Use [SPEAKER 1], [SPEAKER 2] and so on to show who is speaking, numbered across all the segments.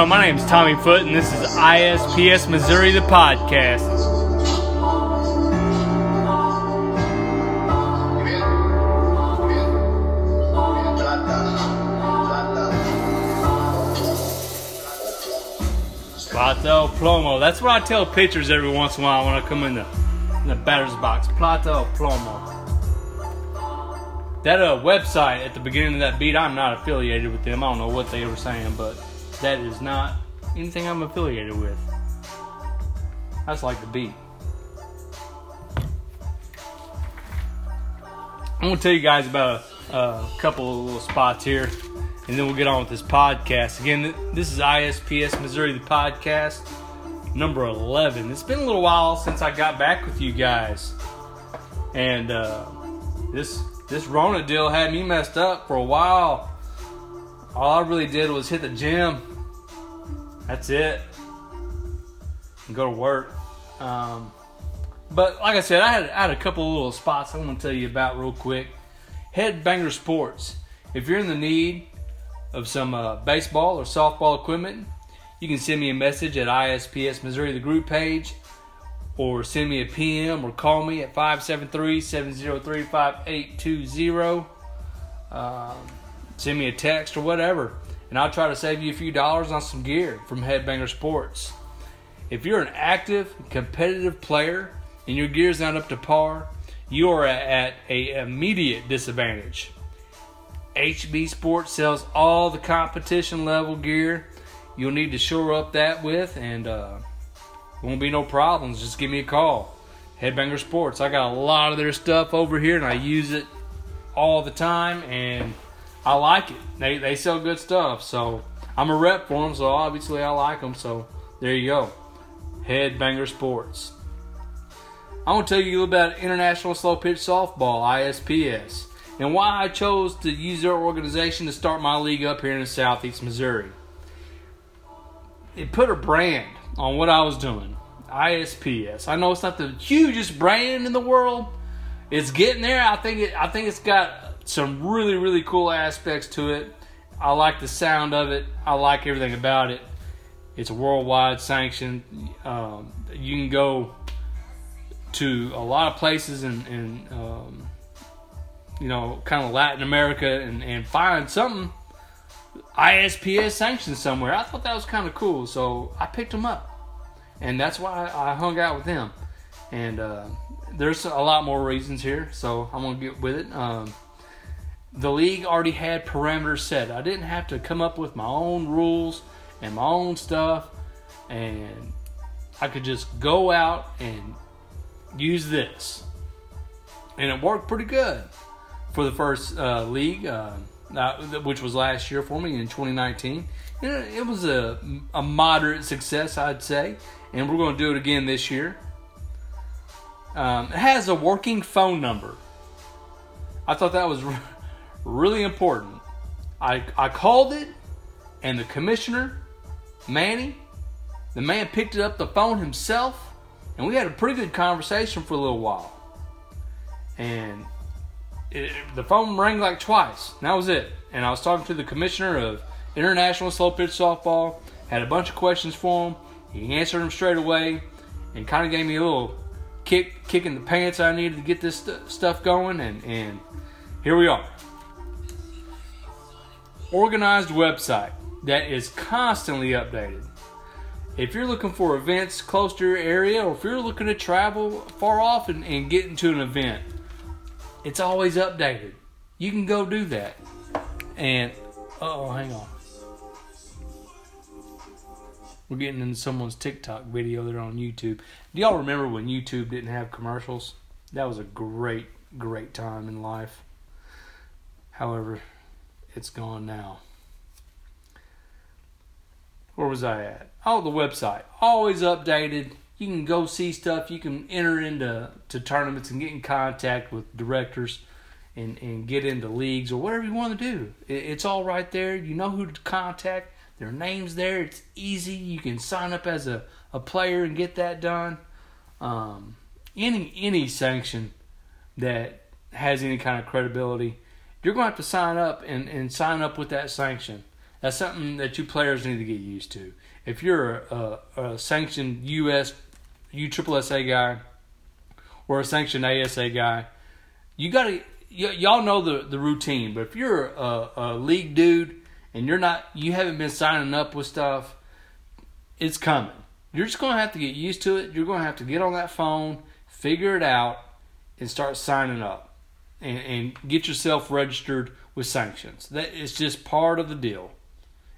[SPEAKER 1] Well, my name is Tommy Foot, and this is ISPS Missouri, the podcast. Plato Plomo. That's what I tell pitchers every once in a while when I come in the, in the batter's box. Plato Plomo. That uh, website at the beginning of that beat, I'm not affiliated with them. I don't know what they were saying, but that is not anything I'm affiliated with. That's like the beat. I'm to tell you guys about a, a couple of little spots here, and then we'll get on with this podcast. Again, this is ISPS Missouri, the podcast, number 11. It's been a little while since I got back with you guys. And uh, this this Rona deal had me messed up for a while. All I really did was hit the gym. That's it. And go to work. Um, but like I said, I had, I had a couple little spots I want to tell you about real quick. Headbanger Sports. If you're in the need of some uh, baseball or softball equipment, you can send me a message at ISPS Missouri, the group page or send me a PM or call me at 573-703-5820. Um, send me a text or whatever, and I'll try to save you a few dollars on some gear from Headbanger Sports. If you're an active, competitive player and your gear's not up to par, you are at a immediate disadvantage. HB Sports sells all the competition level gear you'll need to shore up that with, and uh, won't be no problems. Just give me a call. Headbanger Sports. I got a lot of their stuff over here and I use it all the time and I like it. They, they sell good stuff. So I'm a rep for them, so obviously I like them. So there you go. Headbanger Sports. I want to tell you about International Slow Pitch Softball, ISPS, and why I chose to use their organization to start my league up here in the Southeast Missouri. It put a brand on what I was doing. ISPS. I know it's not the hugest brand in the world. It's getting there. I think it. I think it's got some really really cool aspects to it. I like the sound of it. I like everything about it. It's a worldwide sanction. Um, you can go to a lot of places in, in um, you know, kind of Latin America and, and find something ISPS sanctioned somewhere. I thought that was kind of cool, so I picked them up and that's why I hung out with them. And uh, there's a lot more reasons here, so I'm gonna get with it. Um, the league already had parameters set. I didn't have to come up with my own rules and my own stuff, and I could just go out and use this, and it worked pretty good for the first uh, league, uh, which was last year for me in 2019. It was a, a moderate success, I'd say and we're going to do it again this year. Um, it has a working phone number. I thought that was really important. I, I called it, and the commissioner, Manny, the man picked it up the phone himself, and we had a pretty good conversation for a little while. And it, the phone rang like twice. And that was it. And I was talking to the commissioner of International Slow Pitch Softball, had a bunch of questions for him he answered them straight away and kind of gave me a little kick, kick in the pants I needed to get this st- stuff going, and, and here we are. Organized website that is constantly updated. If you're looking for events close to your area, or if you're looking to travel far off and, and get into an event, it's always updated. You can go do that. And, oh, hang on. We're getting into someone's TikTok video there on YouTube. Do y'all remember when YouTube didn't have commercials? That was a great, great time in life. However, it's gone now. Where was I at? Oh, the website. Always updated. You can go see stuff. You can enter into to tournaments and get in contact with directors and, and get into leagues or whatever you want to do. it's all right there. You know who to contact their name's there. It's easy. You can sign up as a, a player and get that done. Um, any any sanction that has any kind of credibility, you're going to have to sign up and, and sign up with that sanction. That's something that you players need to get used to. If you're a, a, sanctioned U.S. USSSA guy or a sanctioned ASA guy, you got to y- y'all know the the routine. But if you're a, a league dude and you're not, you haven't been signing up with stuff, it's coming. You're just going to have to get used to it. You're going to have to get on that phone, figure it out, and start signing up, and, and get yourself registered with sanctions. That is just part of the deal.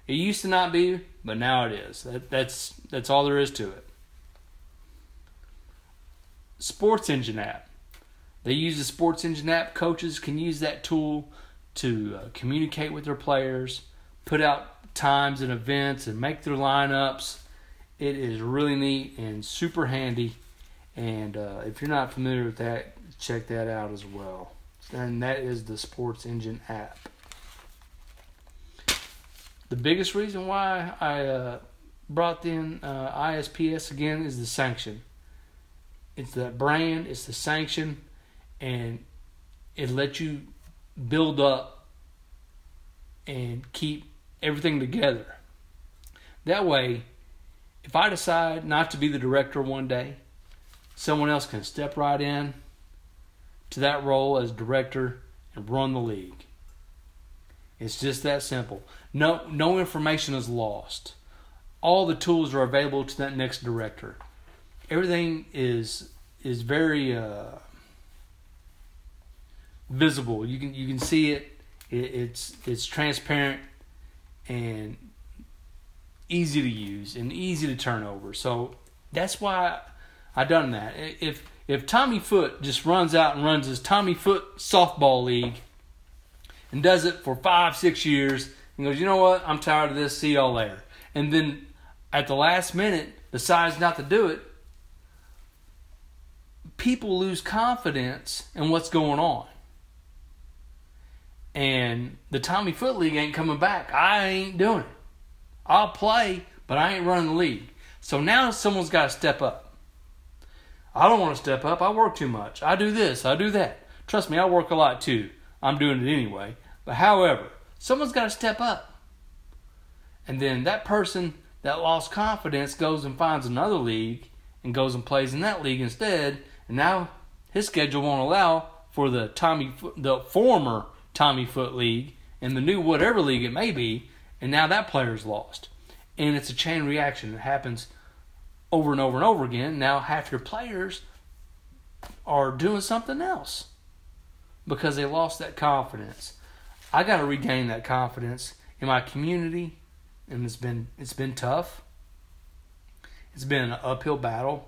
[SPEAKER 1] It used to not be, but now it is. That, that's that's all there is to it. SportsEngine app. They use the SportsEngine app. Coaches can use that tool to uh, communicate with their players, put out times and events, and make their lineups. It is really neat and super handy. And uh, if you're not familiar with that, check that out as well. And that is the SportsEngine app. The biggest reason why I uh, brought in uh, ISPS again is the sanction. It's the brand, it's the sanction, and it lets you build up and keep everything together. That way, if I decide not to be the director one day, someone else can step right in to that role as director and run the league. It's just that simple. No, no information is lost. All the tools are available to that next director. Everything is is very uh, visible. You can you can see it. it. It's it's transparent and easy to use and easy to turn over. So that's why I done that. If if Tommy Foot just runs out and runs his Tommy Foot softball league and does it for five six years and goes, you know what, I'm tired of this. See y'all later. And then at the last minute decides not to do it. People lose confidence in what's going on and the Tommy Foot League ain't coming back. I ain't doing it. I'll play, but I ain't running the league. So now someone's got to step up. I don't want to step up. I work too much. I do this, I do that. Trust me, I work a lot too. I'm doing it anyway. But however, someone's got to step up. And then that person that lost confidence goes and finds another league and goes and plays in that league instead. And now his schedule won't allow for the Tommy, the former Tommy Foot League and the new whatever league it may be, and now that player's lost. And it's a chain reaction. It happens over and over and over again. Now half your players are doing something else because they lost that confidence. I got to regain that confidence in my community, and it's been it's been tough. It's been an uphill battle.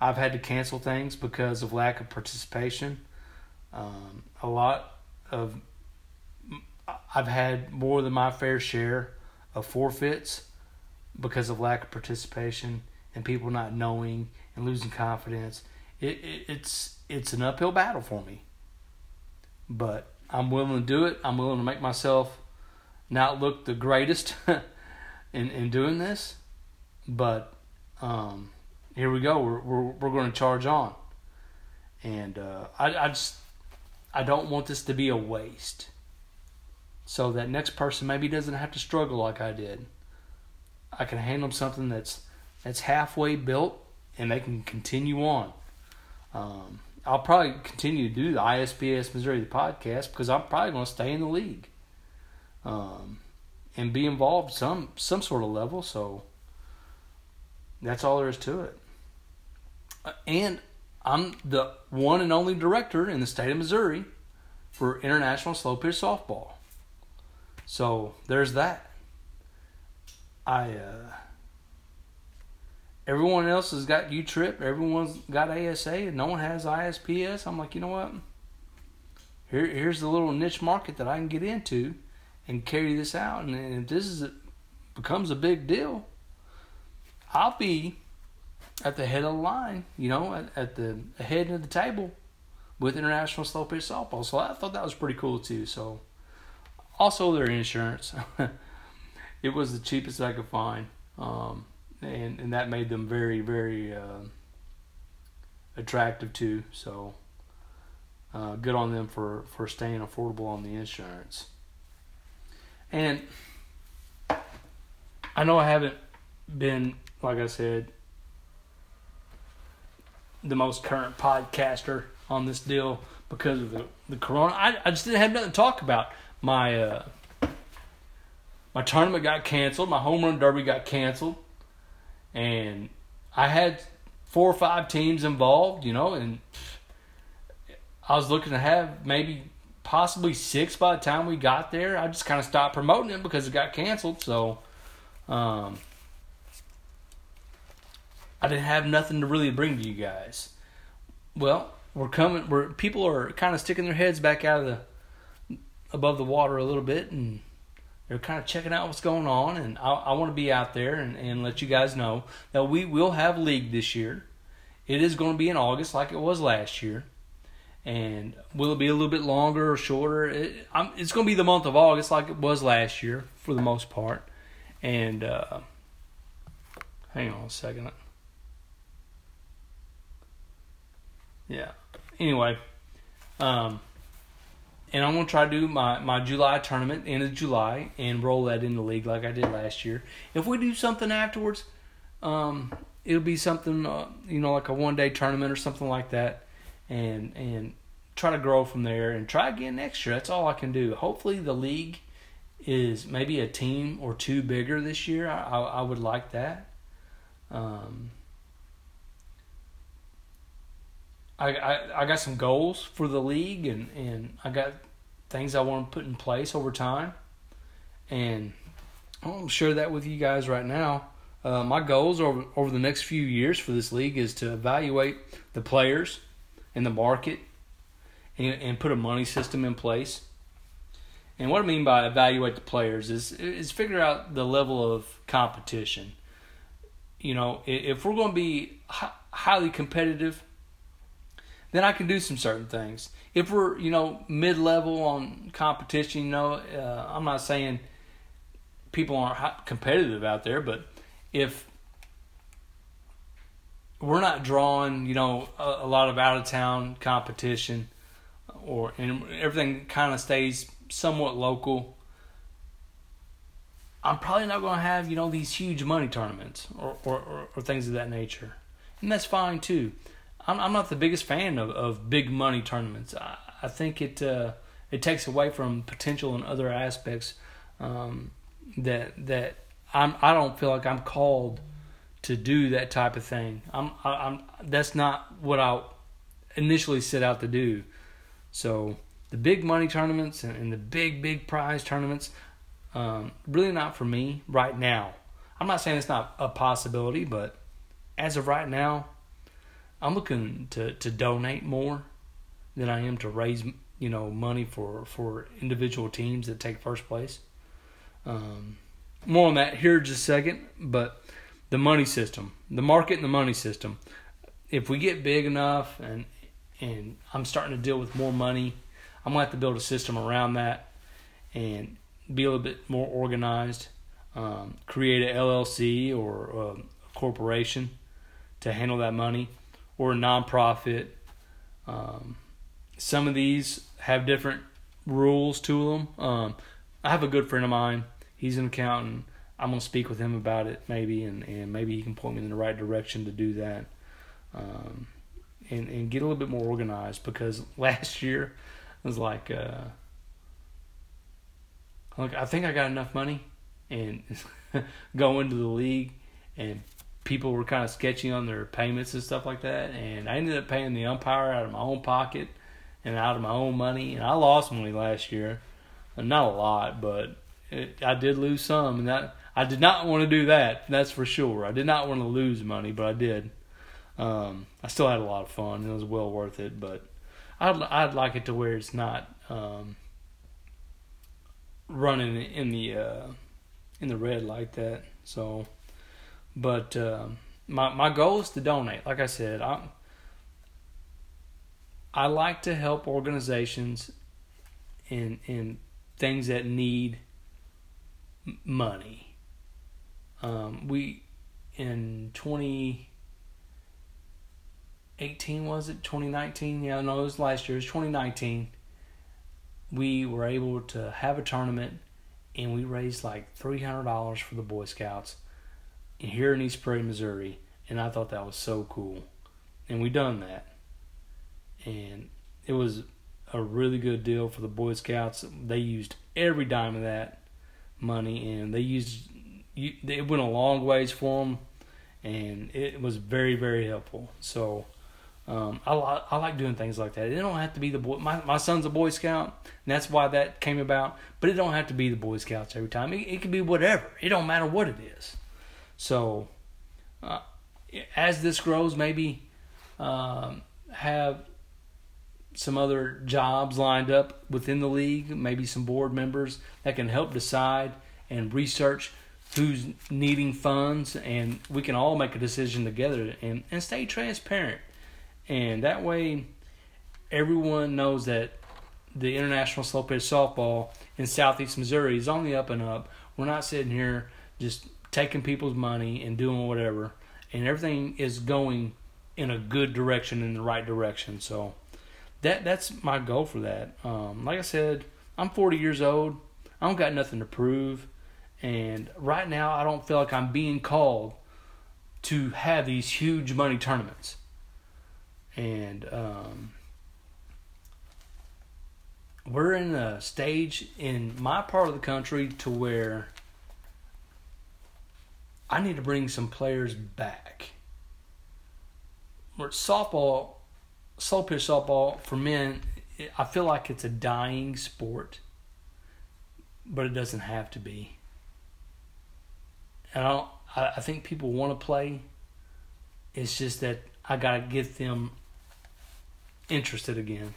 [SPEAKER 1] I've had to cancel things because of lack of participation. Um, a lot of I've had more than my fair share of forfeits because of lack of participation and people not knowing and losing confidence. It, it, it's it's an uphill battle for me, but I'm willing to do it. I'm willing to make myself not look the greatest in in doing this, but um, here we go. We're we're, we're going to charge on, and uh, I I just I don't want this to be a waste so that next person maybe doesn't have to struggle like I did. I can hand them something that's that's halfway built and they can continue on. Um, I'll probably continue to do the ISPS Missouri the podcast because I'm probably going to stay in the league um, and be involved some some sort of level. So that's all there is to it. Uh, and I'm the one and only director in the state of Missouri for international slow pitch softball. So there's that. I uh, everyone else has got U Trip, everyone's got ASA, and no one has ISPS. I'm like, you know what? Here, here's the little niche market that I can get into and carry this out. And, and if this is a, becomes a big deal, I'll be at the head of the line, you know, at, at the head of the table with international slow pitch softball. So I thought that was pretty cool too. So also, their insurance. it was the cheapest I could find, um, and and that made them very very uh, attractive too. So uh, good on them for for staying affordable on the insurance. And I know I haven't been, like I said, the most current podcaster on this deal because of the, the corona. I, I just didn't have nothing to talk about. My uh, my tournament got canceled. My home run derby got canceled, and I had four or five teams involved. You know, and I was looking to have maybe possibly six by the time we got there. I just kind of stopped promoting it because it got canceled. So, um, I didn't have nothing to really bring to you guys. Well, we're coming. We're people are kind of sticking their heads back out of the above the water a little bit, and they're kind of checking out what's going on. And I, I want to be out there and, and let you guys know that we will have league this year. It is going to be in August, like it was last year. And will it be a little bit longer or shorter? It, it's going to be the month of August, like it was last year, for the most part. And uh, hang on a second. Yeah. Anyway, um, and I'm gonna try to do my, my July tournament end of July and roll that in the league like I did last year. If we do something afterwards, um, it'll be something uh, you know like a one day tournament or something like that, and and try to grow from there and try again next year. That's all I can do. Hopefully the league is maybe a team or two bigger this year. I I, I would like that. Um, I, I, I got some goals for the league and, and I got things I want to put in place over time. And I'll share that with you guys right now. Uh, my goals over, over the next few years for this league is to evaluate the players and the market and, and put a money system in place. And what I mean by evaluate the players is is figure out the level of competition. You know, if we're going to be highly competitive then I can do some certain things. If we're, you know, mid level on competition, you know, uh, I'm not saying people aren't competitive out there, but if we're not drawing, you know, a, a lot of out of town competition, or and everything kind of stays somewhat local. I'm probably not going to have, you know, these huge money tournaments or, or, or, or things of that nature. And that's fine too. I'm, I'm not the biggest fan of, of big money tournaments. I, I think it uh, it takes away from potential and other aspects um, that that I'm I don't feel like I'm called to do that type of thing. I'm I, I'm that's not what I initially set out to do. So the big money tournaments and, and the big big prize tournaments, um, really not for me right now. I'm not saying it's not a possibility, but as of right now, I'm looking to, to donate more than I am to raise you know money for for individual teams that take first place. Um, more on that here just a second, but the money system, the market and the money system. If we get big enough and and I'm starting to deal with more money, I'm gonna have to build a system around that and be a little bit more organized. Um, create an LLC or a corporation to handle that money or nonprofit. Um, some of these have different rules to them. Um, I have a good friend of mine. He's an accountant. I'm gonna speak with him about it maybe, and, and maybe he can point me in the right direction to do that, um, and and get a little bit more organized because last year I was like, uh, look, I think I got enough money, and go into the league and people were kind of sketchy on their payments and stuff like that. And I ended up paying the umpire out of my own pocket and out of my own money. And I lost money last year, not a lot, but it, I did lose some. And that I did not want to do that. That's for sure. I did not want to lose money, but I did. Um, I still had a lot of fun. It was well worth it, but I'd I'd like it to where it's not um, running in the uh, in the red like that. So. But uh, my my goal is to donate. Like I said, I I like to help organizations in in things that need money. Um, we in twenty eighteen was it twenty nineteen? Yeah, no, it was last year. It was twenty nineteen. We were able to have a tournament and we raised like three hundred dollars for the Boy Scouts here in East Prairie, Missouri, and I thought that was so cool, and we done that, and it was a really good deal for the Boy Scouts. They used every dime of that money, and they used it went a long ways for them, and it was very very helpful. So. Um, I, I like doing things like that. It don't have to be the boy. My, my son's a Boy Scout, and that's why that came about. But it don't have to be the Boy Scouts every time. It, it can be whatever. It don't matter what it is. So, uh, as this grows, maybe um, have some other jobs lined up within the league, maybe some board members that can help decide and research who's needing funds, and we can all make a decision together and, and stay transparent. And that way, everyone knows that the International Slow Pitch Softball in Southeast Missouri is on the up and up. We're not sitting here just taking people's money and doing whatever, and everything is going in a good direction, in the right direction. So that that's my goal for that. Um, like I said, I'm 40 years old. I don't got nothing to prove, and right now I don't feel like I'm being called to have these huge money tournaments. And um, we're in a stage in my part of the country to where I need to bring some players back. Where softball, slow pitch softball for men, I feel like it's a dying sport, but it doesn't have to be. And I. I, think people want to play. It's just that I gotta get them interested again,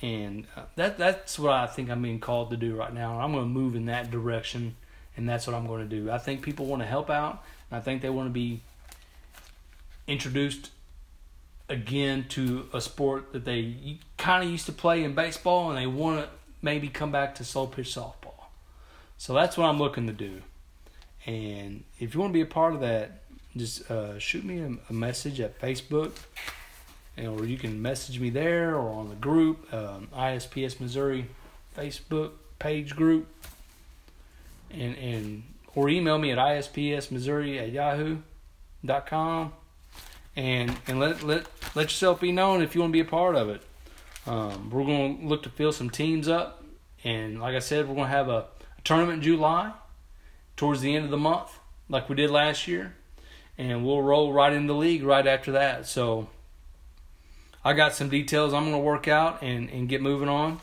[SPEAKER 1] and uh, that that's what I think I'm being called to do right now. I'm going to move in that direction and that's what I'm going to do. I think people want to help out, and I think they want to be introduced again to a sport that they kind of used to play in baseball, and they want to maybe come back to slow pitch softball. So that's what I'm looking to do. And if you want to be a part of that, just uh, shoot me a, a, message at Facebook, or you can message me there or on the group, um, ISPS Missouri Facebook page group and and or email me at ispsmissouri at yahoo.com and and let let let yourself be known if you want to be a part of it. Um, we're going to look to fill some teams up, and like I said, we're going to have a, a tournament in July, towards the end of the month, like we did last year, and we'll roll right into the league right after that. So I got some details I'm going to work out and and get moving on,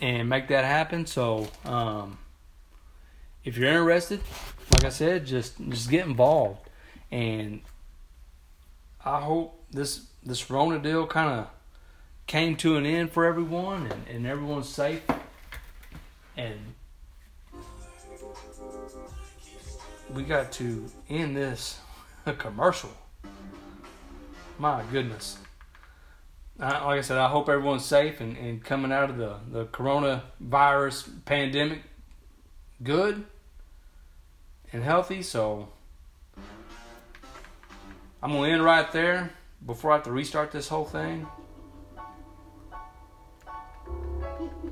[SPEAKER 1] and make that happen. So. Um, if you're interested, like I said, just just get involved. And I hope this this Rona deal kind of came to an end for everyone, and, and everyone's safe. And we got to end this commercial. My goodness. like I said, I hope everyone's safe and, and coming out of the, the coronavirus pandemic good and healthy. So I'm gonna end right there before I have to restart this whole thing.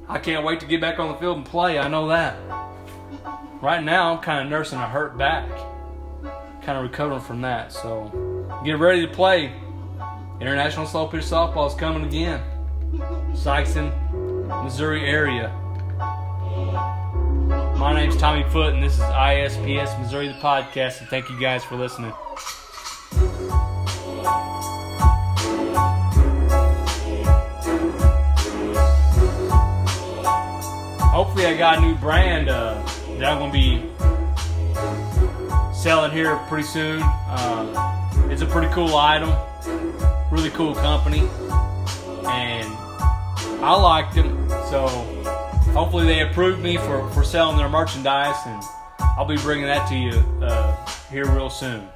[SPEAKER 1] I can't wait to get back on the field and play. I know that. Right now, I'm kind of nursing a hurt back, kind of recovering from that. So get ready to play. International Slow Pitch Softball is coming again. Sikeston, Missouri area. My name's Tommy Foot, and this is ISPS Missouri the podcast, and thank you guys for listening. Hopefully, I got a new brand uh, that I'm going to be selling here pretty soon. Uh, it's a pretty cool item, really cool company, and I liked them, so hopefully they approve me for, for selling their merchandise, and I'll be bringing that to you uh, here real soon.